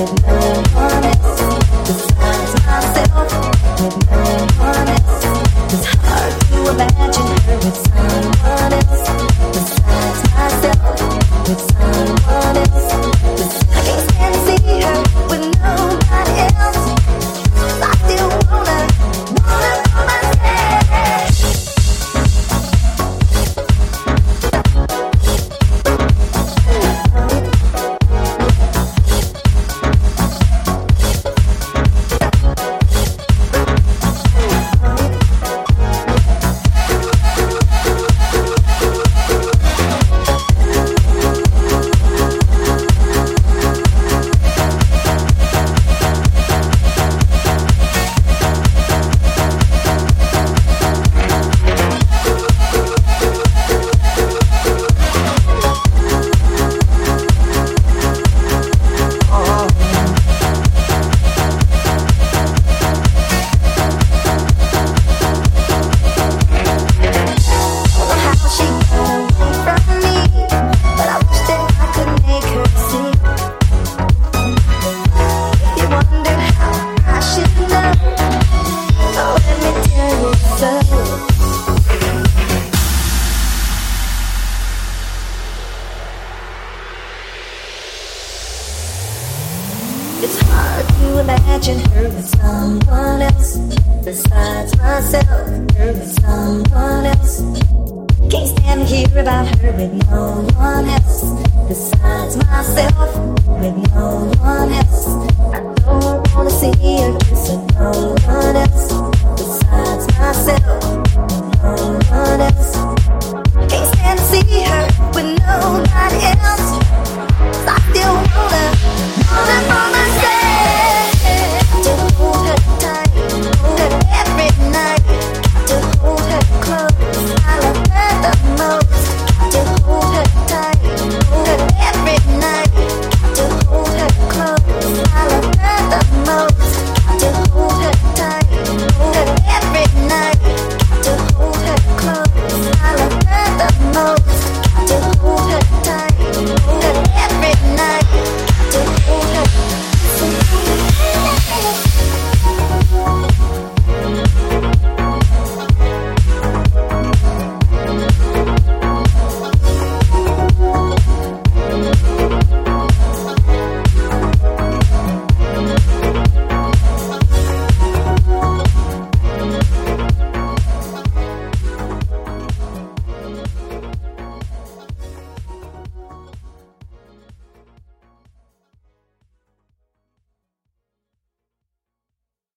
with someone else besides myself. Her with someone else. Can't stand to hear about her with no one else besides myself. With her no one else.